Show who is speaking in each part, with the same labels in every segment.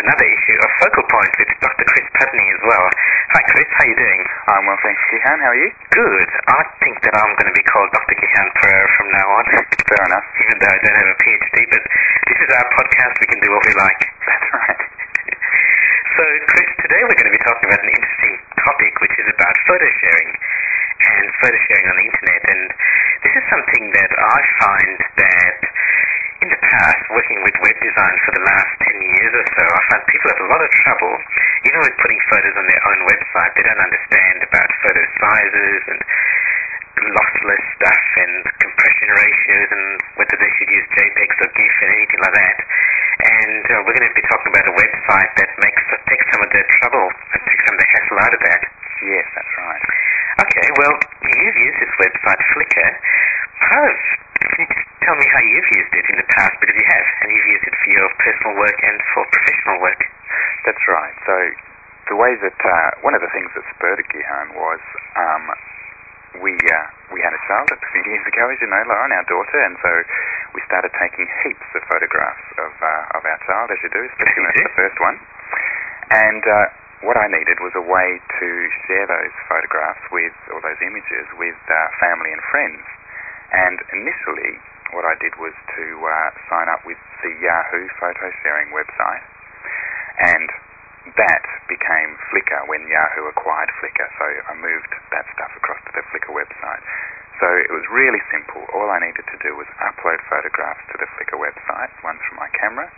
Speaker 1: another issue of Focal Point with Dr. Chris Putney as well. Hi Chris, how are you doing?
Speaker 2: I'm well, thanks, Gihan. How are you?
Speaker 1: Good. I think that I'm going to be called Dr. Gihan Perera from now on.
Speaker 2: Fair enough.
Speaker 1: Even though I don't have a PhD, but this is our podcast, we can do what we like.
Speaker 2: That's right.
Speaker 1: So Chris, today we're going to be talking about an interesting topic, which is about photo sharing and photo sharing on the internet. And this is something that I find that in the past, working with web design for the last 10 years or so, I find people have a lot of trouble, even with putting photos on their own website. They don't understand about photo sizes and lossless stuff and compression ratios and whether they should use JPEGs or GIF and anything like that. And uh, we're going to be talking about a website that makes takes some of the trouble and takes some of the hassle out of that.
Speaker 2: Yes, that's right.
Speaker 1: Okay, well, you've used this website, Flickr. How have, can you just tell me how you've used it in the past? Because you have, and you've used it for your personal work and for professional work.
Speaker 2: That's right. So the way that uh, one of the things that spurred it, Gihan, was um, we uh, we had a child a few years ago, as you know, Lauren, our and so we started taking heaps of photographs of uh, of our child, as you do, especially when it's the first one. And uh, what I needed was a way to share those photographs with, or those images, with uh, family and friends. And initially, what I did was to uh, sign up with the Yahoo photo sharing website, and that became Flickr when Yahoo acquired Flickr. So I moved that stuff across to the Flickr website. So it was really simple. All I needed to do was upload photographs to the Flickr website, ones from my camera,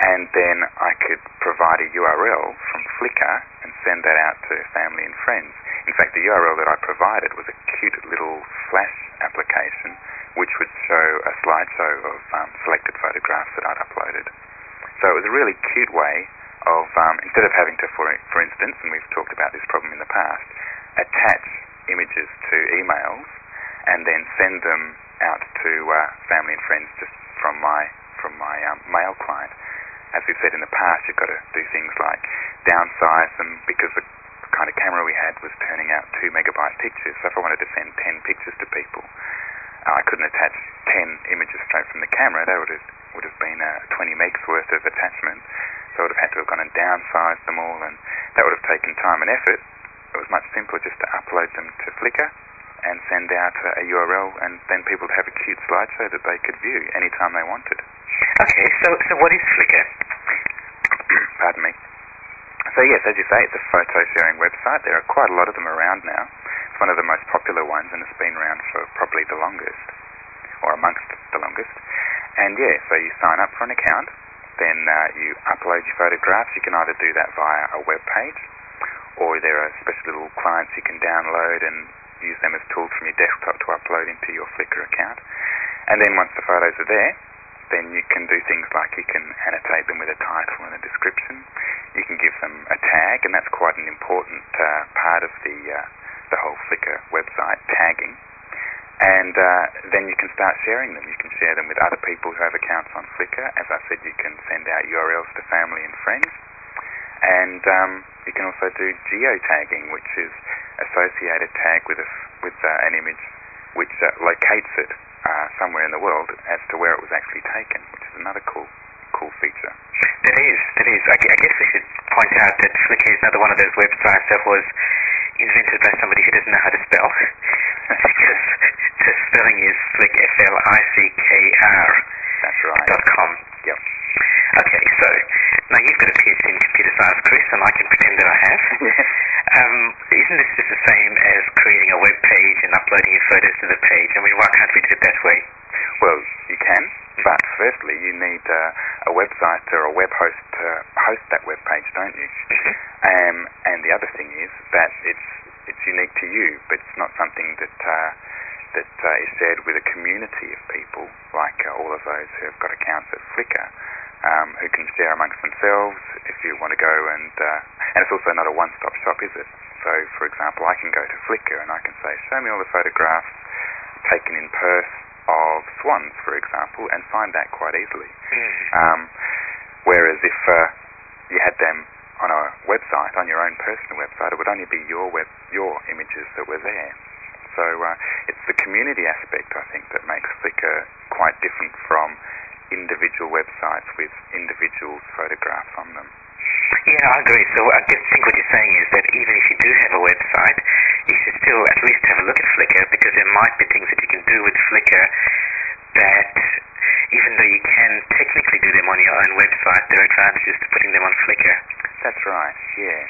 Speaker 2: and then I could provide a URL from Flickr and send that out to family and friends. In fact, the URL that I provided was a cute little Flash application which would show a slideshow of um, selected photographs that I'd uploaded. So it was a really cute way of, um, instead of having to, for, for instance, and we've talked about this problem in the past, attach images to emails and then send them out to uh, family and friends just from my from my um, mail client. As we've said in the past, you've got to do things like downsize them because the kind of camera we had was turning out two megabyte pictures. So if I wanted to send ten pictures to people, uh, I couldn't attach ten images straight from the camera. That would have would have been uh, 20 megs worth of attachment. So I would have had to have gone and downsized them all, and that would have taken time and effort. It was much simpler just to upload them to Flickr and send out a URL, and then people would have a cute slideshow that they could view anytime they wanted.
Speaker 1: Okay, so so what is Flickr?
Speaker 2: Pardon me. So yes, as you say, it's a photo sharing website. There are quite a lot of them around now. It's one of the most popular ones, and it's been around for probably the longest, or amongst the longest. And yeah, so you sign up for an account, then uh, you upload your photographs. You can either do that via a web page, or there are special little clients you can download and use them as tools from your desktop to upload into your Flickr account. And then once the photos are there, then you can do things like you can annotate them with a title and a description. You can give them a tag, and that's quite an important uh, part of the uh, the whole Flickr website tagging. And uh, then you can start sharing them. You can share them with other people who have accounts on Flickr. As I said, you can send out URLs to family and friends. And um, you can also do geotagging, which is associated tag with a, with uh, an image which uh, locates it uh, somewhere in the world as to where it was actually taken, which is another cool cool feature.
Speaker 1: That is, that is. I, I guess we should point out that Flickr is another one of those websites that was invented by somebody who doesn't know how to spell. because the spelling is Flick, F-L-I-C-K-R.
Speaker 2: That's right.
Speaker 1: Dot com.
Speaker 2: Yep.
Speaker 1: Okay, so now you've got a PhD in computer science, Chris, and I can pretend that I have. Um, isn't this just the same as creating a web page and uploading your photos to the page? I mean, why can't we do it that way?
Speaker 2: Well, you can, but firstly, you need uh, a website or a web host to host that web page, don't you? Um, and the other thing is that it's it's unique to you, but it's not something that uh, that uh, is shared with a community of people, like uh, all of those who have got accounts at Flickr, um, who can share amongst themselves. If you want to go and uh, and it's also not a one-stop shop, is it? So, for example, I can go to Flickr and I can say, show me all the photographs taken in Perth of swans, for example, and find that quite easily. Um, whereas if uh, you had them on a website, on your own personal website, it would only be your web, your images that were there. So uh, it's the community aspect, I think, that makes Flickr quite different from individual websites with individual photographs on them.
Speaker 1: Yeah, I agree. So I think what you're saying is that even if you do have a website, you should still at least have a look at Flickr because there might be things that you can do with Flickr that even though you can technically do them on your own website, there are advantages to putting them on Flickr.
Speaker 2: That's right. Yeah,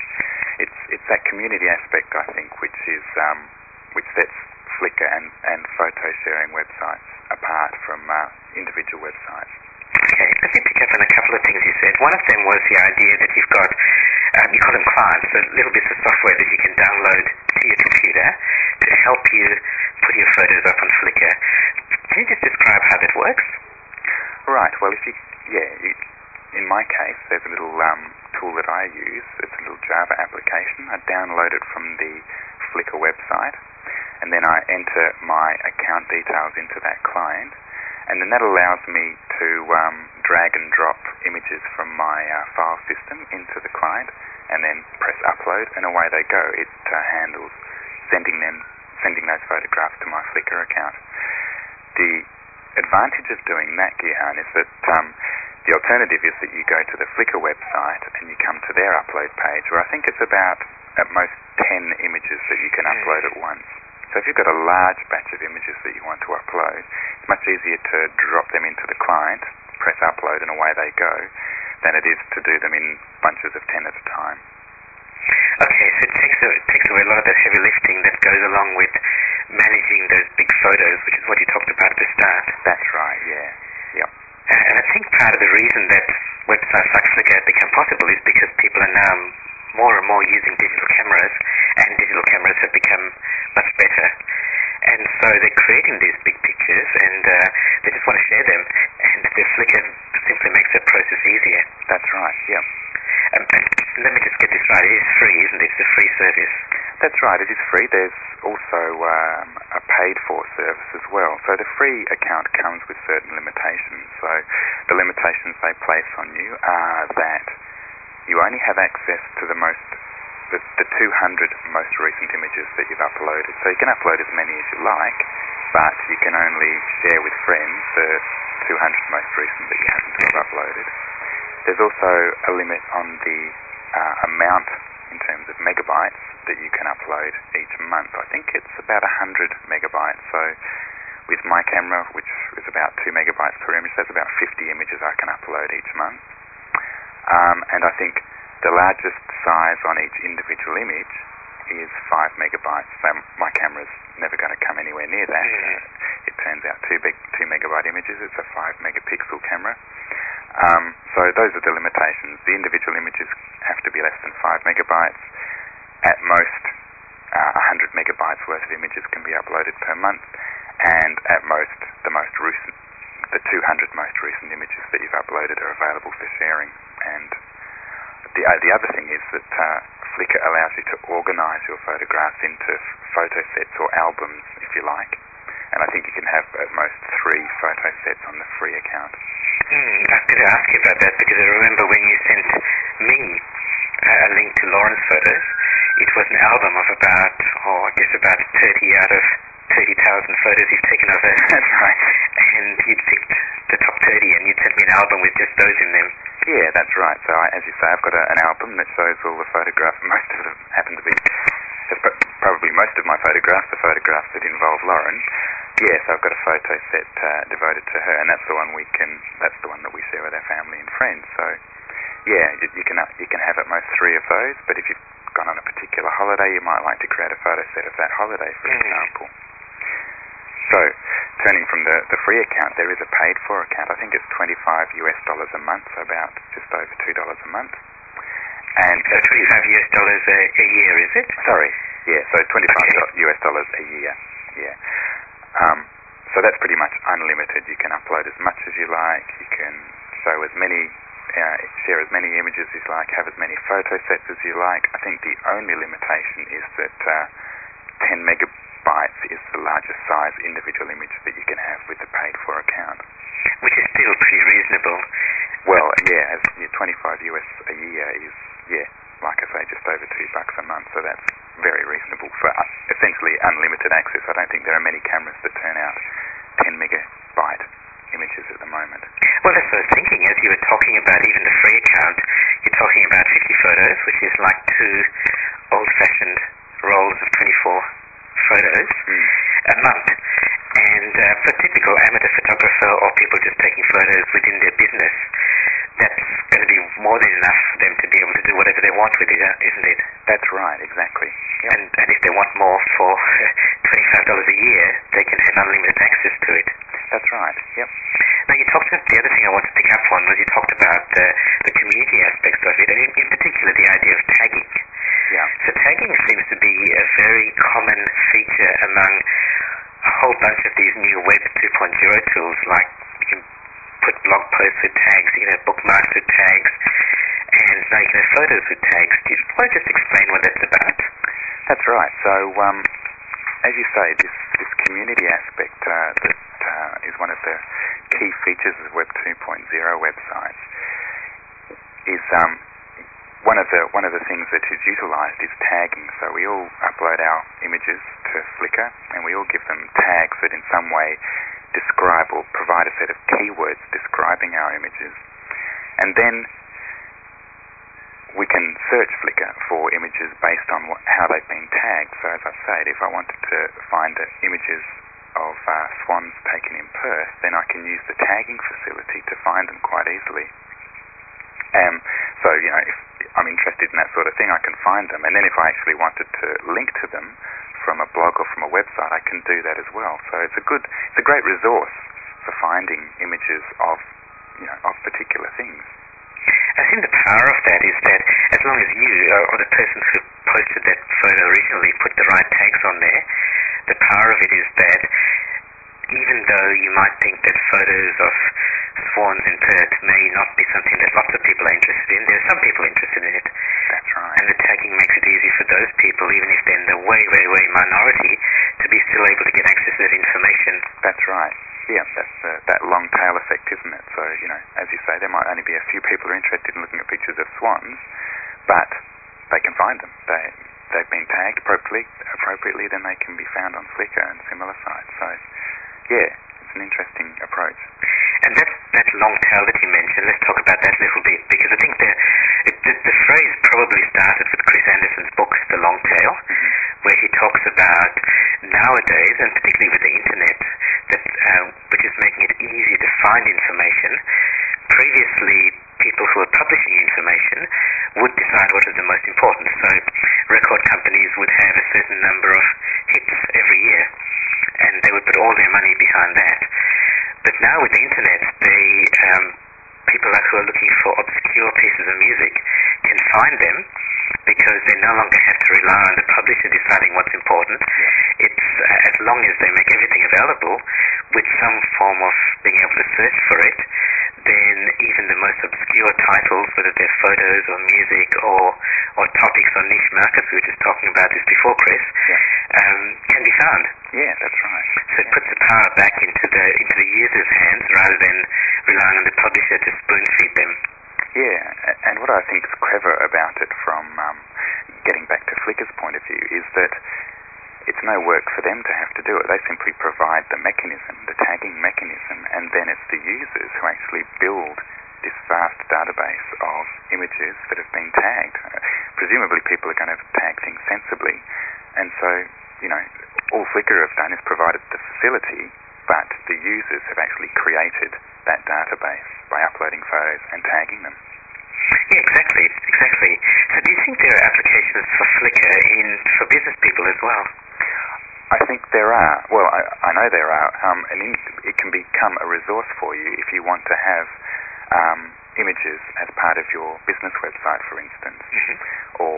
Speaker 2: it's it's that community aspect I think which is um, which sets Flickr and and photo sharing websites apart from uh, individual websites.
Speaker 1: Okay, let me pick up on a couple of things you said. One of them was the idea that you've got, um, you call them clients, so little bits of software that you can download to your computer to help you put your photos up on Flickr. Can you just describe how that works?
Speaker 2: Right. Well, if you yeah, you, in my case, there's a little um, tool that I use. It's a little Java application. I download it from the Flickr website, and then I enter my account details into that client, and then that allows me to um, drag and drop images from my uh, file system into the client, and then press upload, and away they go. It uh, handles sending them, sending those photographs to my Flickr account. The advantage of doing that, Gihan, is that um, the alternative is that you go to the Flickr website and you come to their upload page, where I think it's about at most 10 images that you can upload at once. So if you've got a large batch of images that you want to upload, it's much easier to drop them into the client, press upload, and away they go, than it is to do them in bunches of 10 at a time.
Speaker 1: Okay, so it takes, it takes away a lot of that heavy lifting that goes along with managing those big photos, which is what you talked about at the start.
Speaker 2: That's right, yeah. Yep.
Speaker 1: And I think part of the reason that websites like Flickr have become possible is because people are now more and more using digital cameras, and digital cameras have become much better. And so they're creating these big pictures, and uh, they just want to share them, and the Flickr simply makes that process easier.
Speaker 2: That's right, Yeah.
Speaker 1: Um, and let me just get this right. It is free, isn't it? It's a free service.
Speaker 2: That's right, it is free. There's also um, a paid for service as well. So the free account comes with certain limitations. So the limitations they place on you are that you only have access to the most the, the 200 most recent images that you've uploaded. So you can upload as many as you like, but you can only share with friends the 200 most recent that you have uploaded. There's also a limit on the uh, amount in terms of megabytes that you can upload each month. I think it's about 100 megabytes. So with my camera, which is about 2 megabytes per image, that's about 50 images I can upload each month. Um, and I think the largest size on each individual image is 5 megabytes. So my camera's never going to come anywhere near that.
Speaker 1: Mm.
Speaker 2: It turns out 2, big, 2 megabyte images, it's a 5 megapixel camera. Um, so those are the limitations. The individual images have to be less than 5 megabytes. At most, uh, 100 megabytes worth of images can be uploaded per month. And at most, the most recent, the 200 most recent images that you've uploaded are available for sharing. And the, uh, the other thing is that uh, Flickr allows you to organize your photographs into photo sets or albums, if you like. And I think you can have at most three photo sets on the free account.
Speaker 1: Hmm, I was going to ask you about that because I remember when you sent me uh, a link to Lauren's photos, it was an album of about, oh, I guess about 30 out of 30,000 photos you've taken of her.
Speaker 2: That's right.
Speaker 1: And you'd picked the top 30 and you'd sent me an album with just those in them.
Speaker 2: Yeah, that's right. So I, as you say, I've got a, an album that shows all the photographs. Most of them happen to be, probably most of my photographs, the photographs that involve Lauren. Yes, I've got a photo set uh, devoted to her, and that's the one we can. That's the one that we share with our family and friends. So, yeah, you, you can uh, you can have at most three of those. But if you've gone on a particular holiday, you might like to create a photo set of that holiday, for
Speaker 1: Mm.
Speaker 2: example. So, turning from the, the free account, there is a paid for account. I think it's 25 US dollars a month, so about just over $2 a month. And
Speaker 1: So 25 US dollars a, a year, is it?
Speaker 2: Sorry, yeah, so 25
Speaker 1: okay.
Speaker 2: US dollars a year, yeah. Um, so that's pretty much unlimited. You can upload as much as you like. You can show as many, uh, share as many images as you like, have as many photo sets as you like. I think the only limitation is that uh, 10 megabytes is the largest size individual image that you can have with the paid for account.
Speaker 1: Which is still pretty reasonable.
Speaker 2: Well, yeah, as yeah, 25 US a year is, yeah, like I say, just over two bucks a month. So that's very reasonable for uh, essentially unlimited access. I don't think there are many cameras that turn out 10 megabyte images at the moment.
Speaker 1: Well, that's what I was thinking as you were talking about even the free account. You're talking about 50 photos, which is like two old-fashioned rolls of 24 photos
Speaker 2: Mm.
Speaker 1: a month. And uh, for a typical amateur photographer or people just taking photos within their business, that's going to be more than enough for them to be able to do whatever they want with it, uh, isn't it?
Speaker 2: That's right, exactly. Yep.
Speaker 1: And, and if they want more for $25 a year, they can have unlimited access to it.
Speaker 2: That's right. Yep.
Speaker 1: Now, you talked about the other thing I want to pick up on was you talked about uh, the community aspects of it, and in, in particular the idea of tagging.
Speaker 2: Yeah.
Speaker 1: So tagging seems to be a very common feature among a whole bunch of these new Web 2.0 tools, like you can put blog posts with tags, you can have bookmarks with tags, and now you can have photos with tags. Do you want to just explain what that's about?
Speaker 2: That's right. So, um, as you say, this, this community aspect uh, that uh, is one of the key features of Web 2.0 websites is um, one of the one of the things that is utilised is tagging. So we all upload our images to Flickr, and we all give them tags that in some way describe or provide a set of keywords describing our images, and then we can search Flickr for images based on what, how they've been tagged. So as I said, if I wanted to find uh, images of uh, swans taken in Perth, then I can use the tagging facility to find them quite easily. Um, so you know, if I'm interested in that sort of thing, I can find them, and then if I actually wanted to link to them from a blog or from a website, I can do that as well. So it's a good, it's a great resource for finding images of, you know, of particular things.
Speaker 1: I think the power of that is that as long as you uh, or the person who posted that photo originally put the right tags on there, the power of it is that even though you might think that photos of swans in Perth may not be something that lots of people are interested in, there are some people interested in it.
Speaker 2: That's right.
Speaker 1: And the tagging makes it easy for those people, even if they're in the way, way, way minority, to be still able to get access to that information.
Speaker 2: That's right. Yeah, that's uh, that long tail effect, isn't it? So, you know, as you say, there might only be a few people who are interested in looking at pictures of swans, but they can find them. They they've been tagged appropriately, appropriately, then they can be found on Flickr and similar sites. So, yeah, it's an interesting approach.
Speaker 1: And that that long tail that you mentioned, let's talk about that a little bit because I think the it, the, the phrase probably started with Chris Anderson's book, The Long Tail, where he talks about nowadays, and particularly with the internet, that uh, which is making it easy to find information. Previously, people who were publishing information would decide what is the most important. So, record companies would have a certain number of hits every year, and they would put all their money behind that. Now with the internet, the um, people who are looking for obscure pieces of music can find them because they no longer have to rely on the publisher deciding what's important. It's uh, as long as they make everything available with some form of being able to search for it, then even the most obscure titles, whether they're photos or music or or topics on niche markets, we were just talking about this before, Chris, um, can be found.
Speaker 2: Yeah, that's right.
Speaker 1: So it puts the power back into the into the user's hands rather than relying on the publisher to spoon feed them.
Speaker 2: Yeah, and what I think is clever about it from um, getting back to Flickr's point of view is that no work for them to have to do it. They simply provide the mechanism, the tagging mechanism, and then it's the users who actually build this vast database of images that have been tagged. Presumably people are going to tag things sensibly, and so, you know, all Flickr have done is provided the facility, but the users have actually created that database by uploading photos and tagging them.
Speaker 1: Yeah, exactly, exactly. So do you think there are applications for Flickr in for business people as well?
Speaker 2: I think there are. Well, I, I know there are. Um, and in, it can become a resource for you if you want to have um, images as part of your business website, for instance,
Speaker 1: Mhm.
Speaker 2: or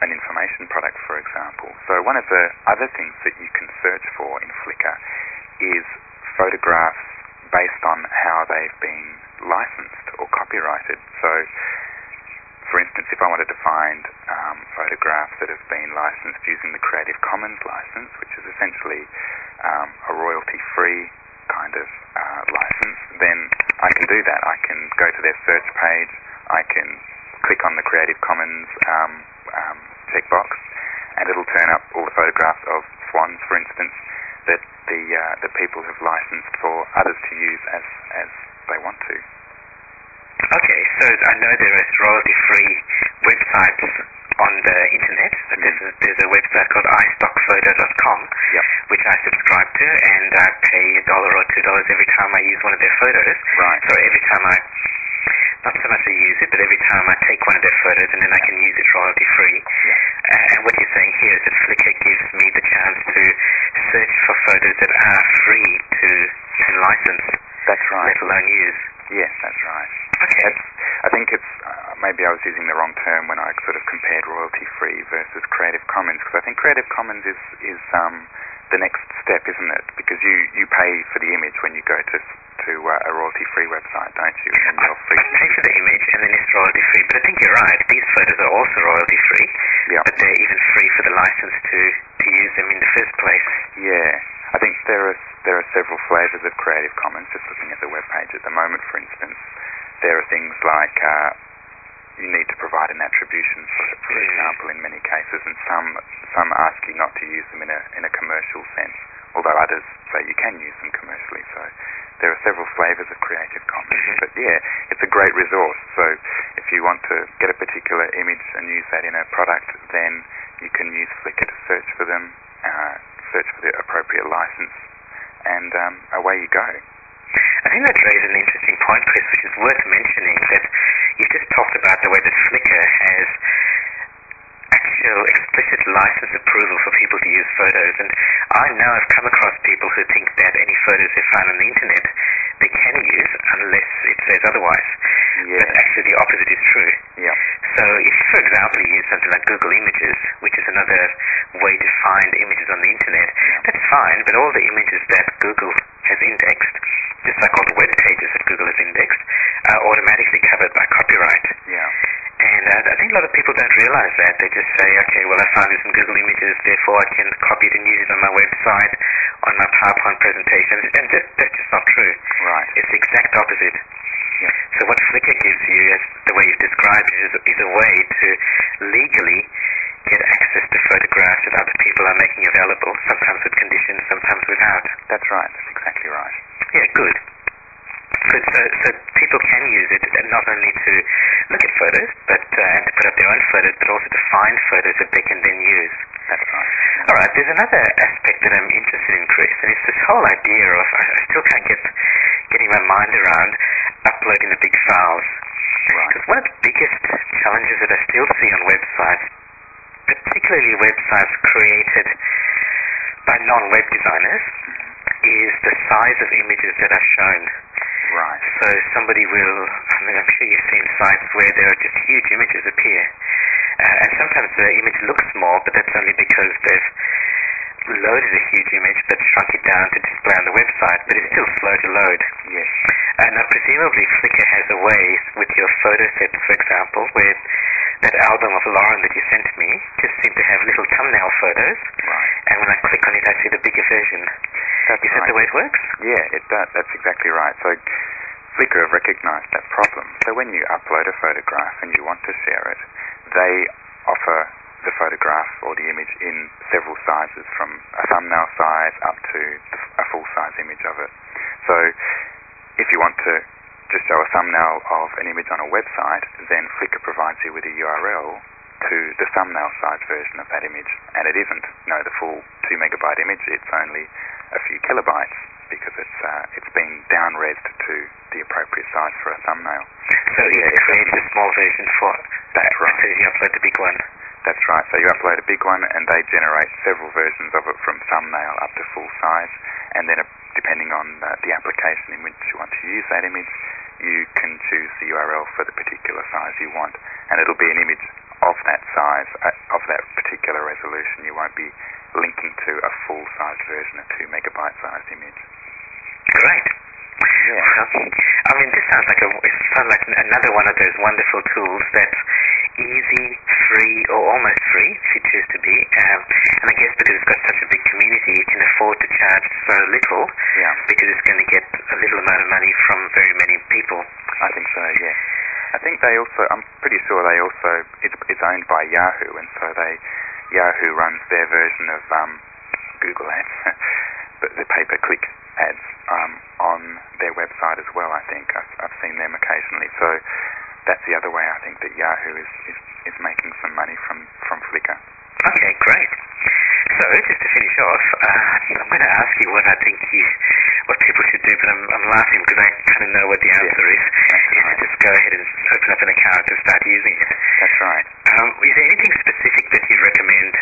Speaker 2: an information product, for example. So one of the other things that you can search for in Flickr is photographs based on how they've been licensed or copyrighted. So, for instance, if I wanted to find um, photographs that have been licensed using the Creative Commons license, which is essentially um, a royalty-free kind of uh, license, then I can do that. I can go to their search page. I can click on the Creative Commons um, um, checkbox, and it'll turn up all the photographs of swans, for instance, that the uh, the people have licensed for others to use as as they want to.
Speaker 1: Okay, I know there is royalty-free websites on the internet. So there's, a, there's a website called istockphoto.com,
Speaker 2: Yep.
Speaker 1: which I subscribe to, and I pay a dollar or two dollars every time I use one of their photos.
Speaker 2: Right.
Speaker 1: So every time I, not so much I use it, but every time I take one of their photos and then I can use it royalty free.
Speaker 2: Yeah.
Speaker 1: Uh, and what you're saying here is that Flickr gives me the chance to search for photos that are free to even license,
Speaker 2: That's right.
Speaker 1: let alone use.
Speaker 2: Yes, that's right.
Speaker 1: Okay.
Speaker 2: That's, I think it's uh, maybe I was using the wrong term when I sort of compared royalty free versus Creative Commons because I think Creative Commons is is um, the next step, isn't it? Because you you pay for the image when you go to to uh, a royalty free website, don't you? And then you're free.
Speaker 1: Pay for the image and then it's royalty free, but I think you're right. These photos are also royalty free,
Speaker 2: Yeah.
Speaker 1: but they're even free for the license to, to use them in the first place.
Speaker 2: Yeah, I think there are there are several flavors of Creative Commons. Just looking at the web page at the moment, for instance, there are things like uh, you need to provide an attribution, for, for example, in many cases, and some some ask you not to use them in a in a commercial sense, although others say you can use them commercially. So there are several flavors of Creative Commons.
Speaker 1: Mhm.
Speaker 2: But yeah, it's a great resource. So if you want to get a particular image and use that in a product, then you can use Flickr to search for them, uh, search for the appropriate license, and um, away you go.
Speaker 1: I think that raises an interesting point, Chris, which is worth mentioning that you've just talked about the way that Flickr has actual explicit license approval for people to use photos. And I know I've come across people who think that any photos they find on the internet they can use unless it says otherwise.
Speaker 2: Yeah.
Speaker 1: But actually the opposite is true.
Speaker 2: Yeah.
Speaker 1: So if, for example, you use something like Google Images, which is another way to find images on the internet, that's fine, but all the images that Google has indexed, just like all the web pages that Google has indexed, are automatically covered by copyright.
Speaker 2: Yeah.
Speaker 1: And uh, I think a lot of people don't realize that. They just say, okay, well, I found this in Google Images, therefore I can copy it and use it on my website, on my PowerPoint presentation, And that, that's just not true.
Speaker 2: Right.
Speaker 1: It's the exact opposite.
Speaker 2: Yeah.
Speaker 1: So what Flickr gives you, as the way you've described it, is, is a way to legally get access to photographs that other people are making available, sometimes with conditions, sometimes without.
Speaker 2: That's right. That's exactly right.
Speaker 1: Yeah, good. So, so, so people can use it not only to look at photos, but uh, and to put up their own photos, but also to find photos that they can then use.
Speaker 2: That's right.
Speaker 1: All right, there's another aspect that I'm interested in, Chris, and it's this whole idea of I, I still can't get getting my mind around uploading the big files.
Speaker 2: Right.
Speaker 1: One of the biggest challenges that I still see on websites, particularly websites created by non-web designers, is the size of images that are shown.
Speaker 2: Right.
Speaker 1: So somebody will, I mean, I'm sure you've seen sites where there are just huge images appear. Uh, and sometimes the image looks small, but that's only because they've loaded a huge image but shrunk it down to display on the website, but it's still slow to load.
Speaker 2: Yes.
Speaker 1: And now presumably Flickr has a way with your photo sets, for example, where that album of Lauren that you sent me just seemed to have little thumbnail photos,
Speaker 2: Right.
Speaker 1: and when I click on it, I see the bigger version.
Speaker 2: That's
Speaker 1: Is that the way it works?
Speaker 2: Yeah, it does. That's exactly right. So Flickr have recognised that problem. So when you upload a photograph and you want to share it, they offer the photograph or the image in several sizes, from a thumbnail size up to a full-size image of it. So if you want to just show a thumbnail of an image on a website, then Flickr provides you with a URL to the thumbnail size version of that image. And it isn't, you know, the full two megabyte image, it's only a few kilobytes because it's uh, it's been downresed to the appropriate size for a thumbnail.
Speaker 1: So yeah, it creates a small version for that.
Speaker 2: right.
Speaker 1: So you upload the big one.
Speaker 2: That's right. So you upload a big one, and they generate several versions of it from thumbnail up to full size, and then uh, depending on uh, the application in which you want to use that image, you can choose the URL for the particular size you want, and it'll be an image of that size, uh, of that particular resolution. You won't be linking to a full-size version, a two megabyte sized image.
Speaker 1: Great.
Speaker 2: Yeah.
Speaker 1: I mean, this sounds like a it sounds like another one of those wonderful tools that's easy, free, or almost free if you choose to be. Um, and I guess because it's got such a big community, you can afford to charge so little
Speaker 2: Yeah.
Speaker 1: because it's going to get a little amount of money from very many people.
Speaker 2: I think so, yeah. I think they also, I'm pretty sure they also, it's, it's owned by Yahoo, and so they, Yahoo runs their version of um, Google Ads, the, the pay-per-click ads um, on their website as well, I think. I've, I've seen them occasionally. So that's the other way I think that Yahoo is, is is making some money from from Flickr.
Speaker 1: Okay, great. So, just to finish off, uh, I'm going to ask you what I think you, what people should do, but I'm, I'm laughing because I kind of know what the answer is. Is
Speaker 2: right.
Speaker 1: just go ahead and open up an account and start using it.
Speaker 2: That's right.
Speaker 1: Um, is there anything specific that you'd recommend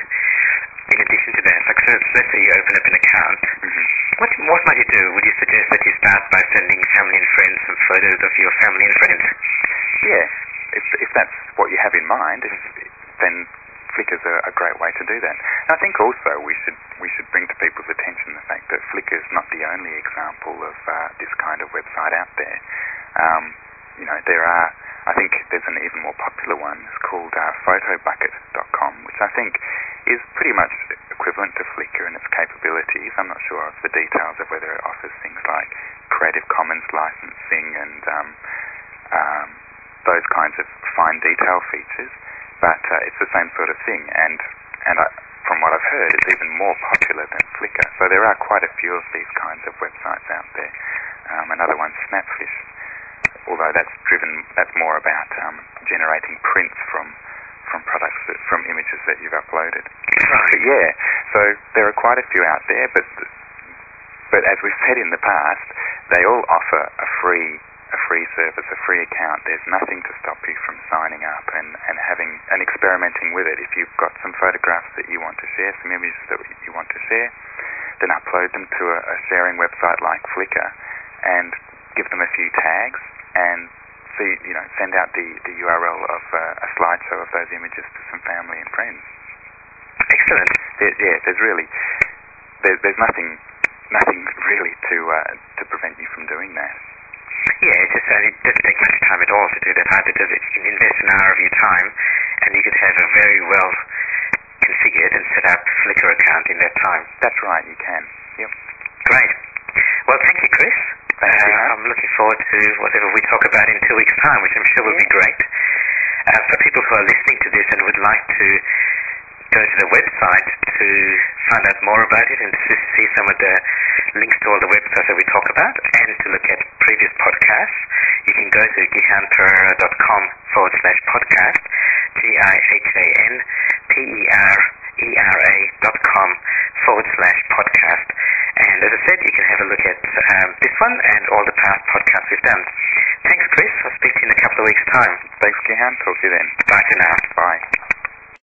Speaker 1: in addition to that? Like, so let's say you open up an account. What, what might you do? Would you suggest that you start by sending family and friends some photos of your family and friends?
Speaker 2: Yeah, if if that's what you have in mind, if, then Flickr's a, a great way to do that. And I think also we should we should bring to people's attention the fact that Flickr is not the only example of uh, this kind of website out there. Um, you know, there are. I think there's an even more popular one. It's called uh, photobucket.com, which I think is pretty much equivalent to Flickr in its capabilities. I'm not sure of the details of whether it offers things like Creative Commons licensing and um, um, those kinds of fine detail features, but uh, it's the same sort of thing. And and I, from what I've heard, it's even more popular than Flickr. So there are quite a few of these kinds of websites out there. Um, another one, Snapfish, although that's driven that's more about um, generating prints from from products that, from images that you've uploaded.
Speaker 1: Right.
Speaker 2: Yeah, so there are quite a few out there, but but as we've said in the past, they all offer a free a free service, a free account. There's nothing to stop you from signing up and, and having and experimenting with it. If you've got some photographs that you want to share, some images that you want to share, then upload them to a, a sharing website like Flickr and give them a few tags and see, you know, send out the, the URL of uh, a slideshow of those images to some family and friends.
Speaker 1: Excellent.
Speaker 2: There, yeah, there's really there, there's nothing nothing really to uh, to prevent you from doing that.
Speaker 1: Yeah, it just uh, it doesn't take much time at all to do that either, does it? You can invest an hour of your time and you could have a very well configured and set up Flickr account in that time.
Speaker 2: That's right, you can. Yep.
Speaker 1: Great. Well, thank you, Chris. Uh, I'm looking forward to whatever we talk about in two weeks' time, which I'm sure will be great. Uh, for people who are listening to this and would like to go to the website to find out more about it and to see some of the links to all the websites that we talk about and to look at previous podcasts, you can go to gihanperera.com forward slash podcast, G-I-H-A-N-P-E-R-E-R-A dot com forward slash podcast. And as I said, you can have a look at um, this one and all the past podcasts we've done. Thanks, Chris. I'll speak to you in a couple of weeks' time.
Speaker 2: Thanks, Gihan. Talk to you then.
Speaker 1: Bye for now.
Speaker 2: Bye.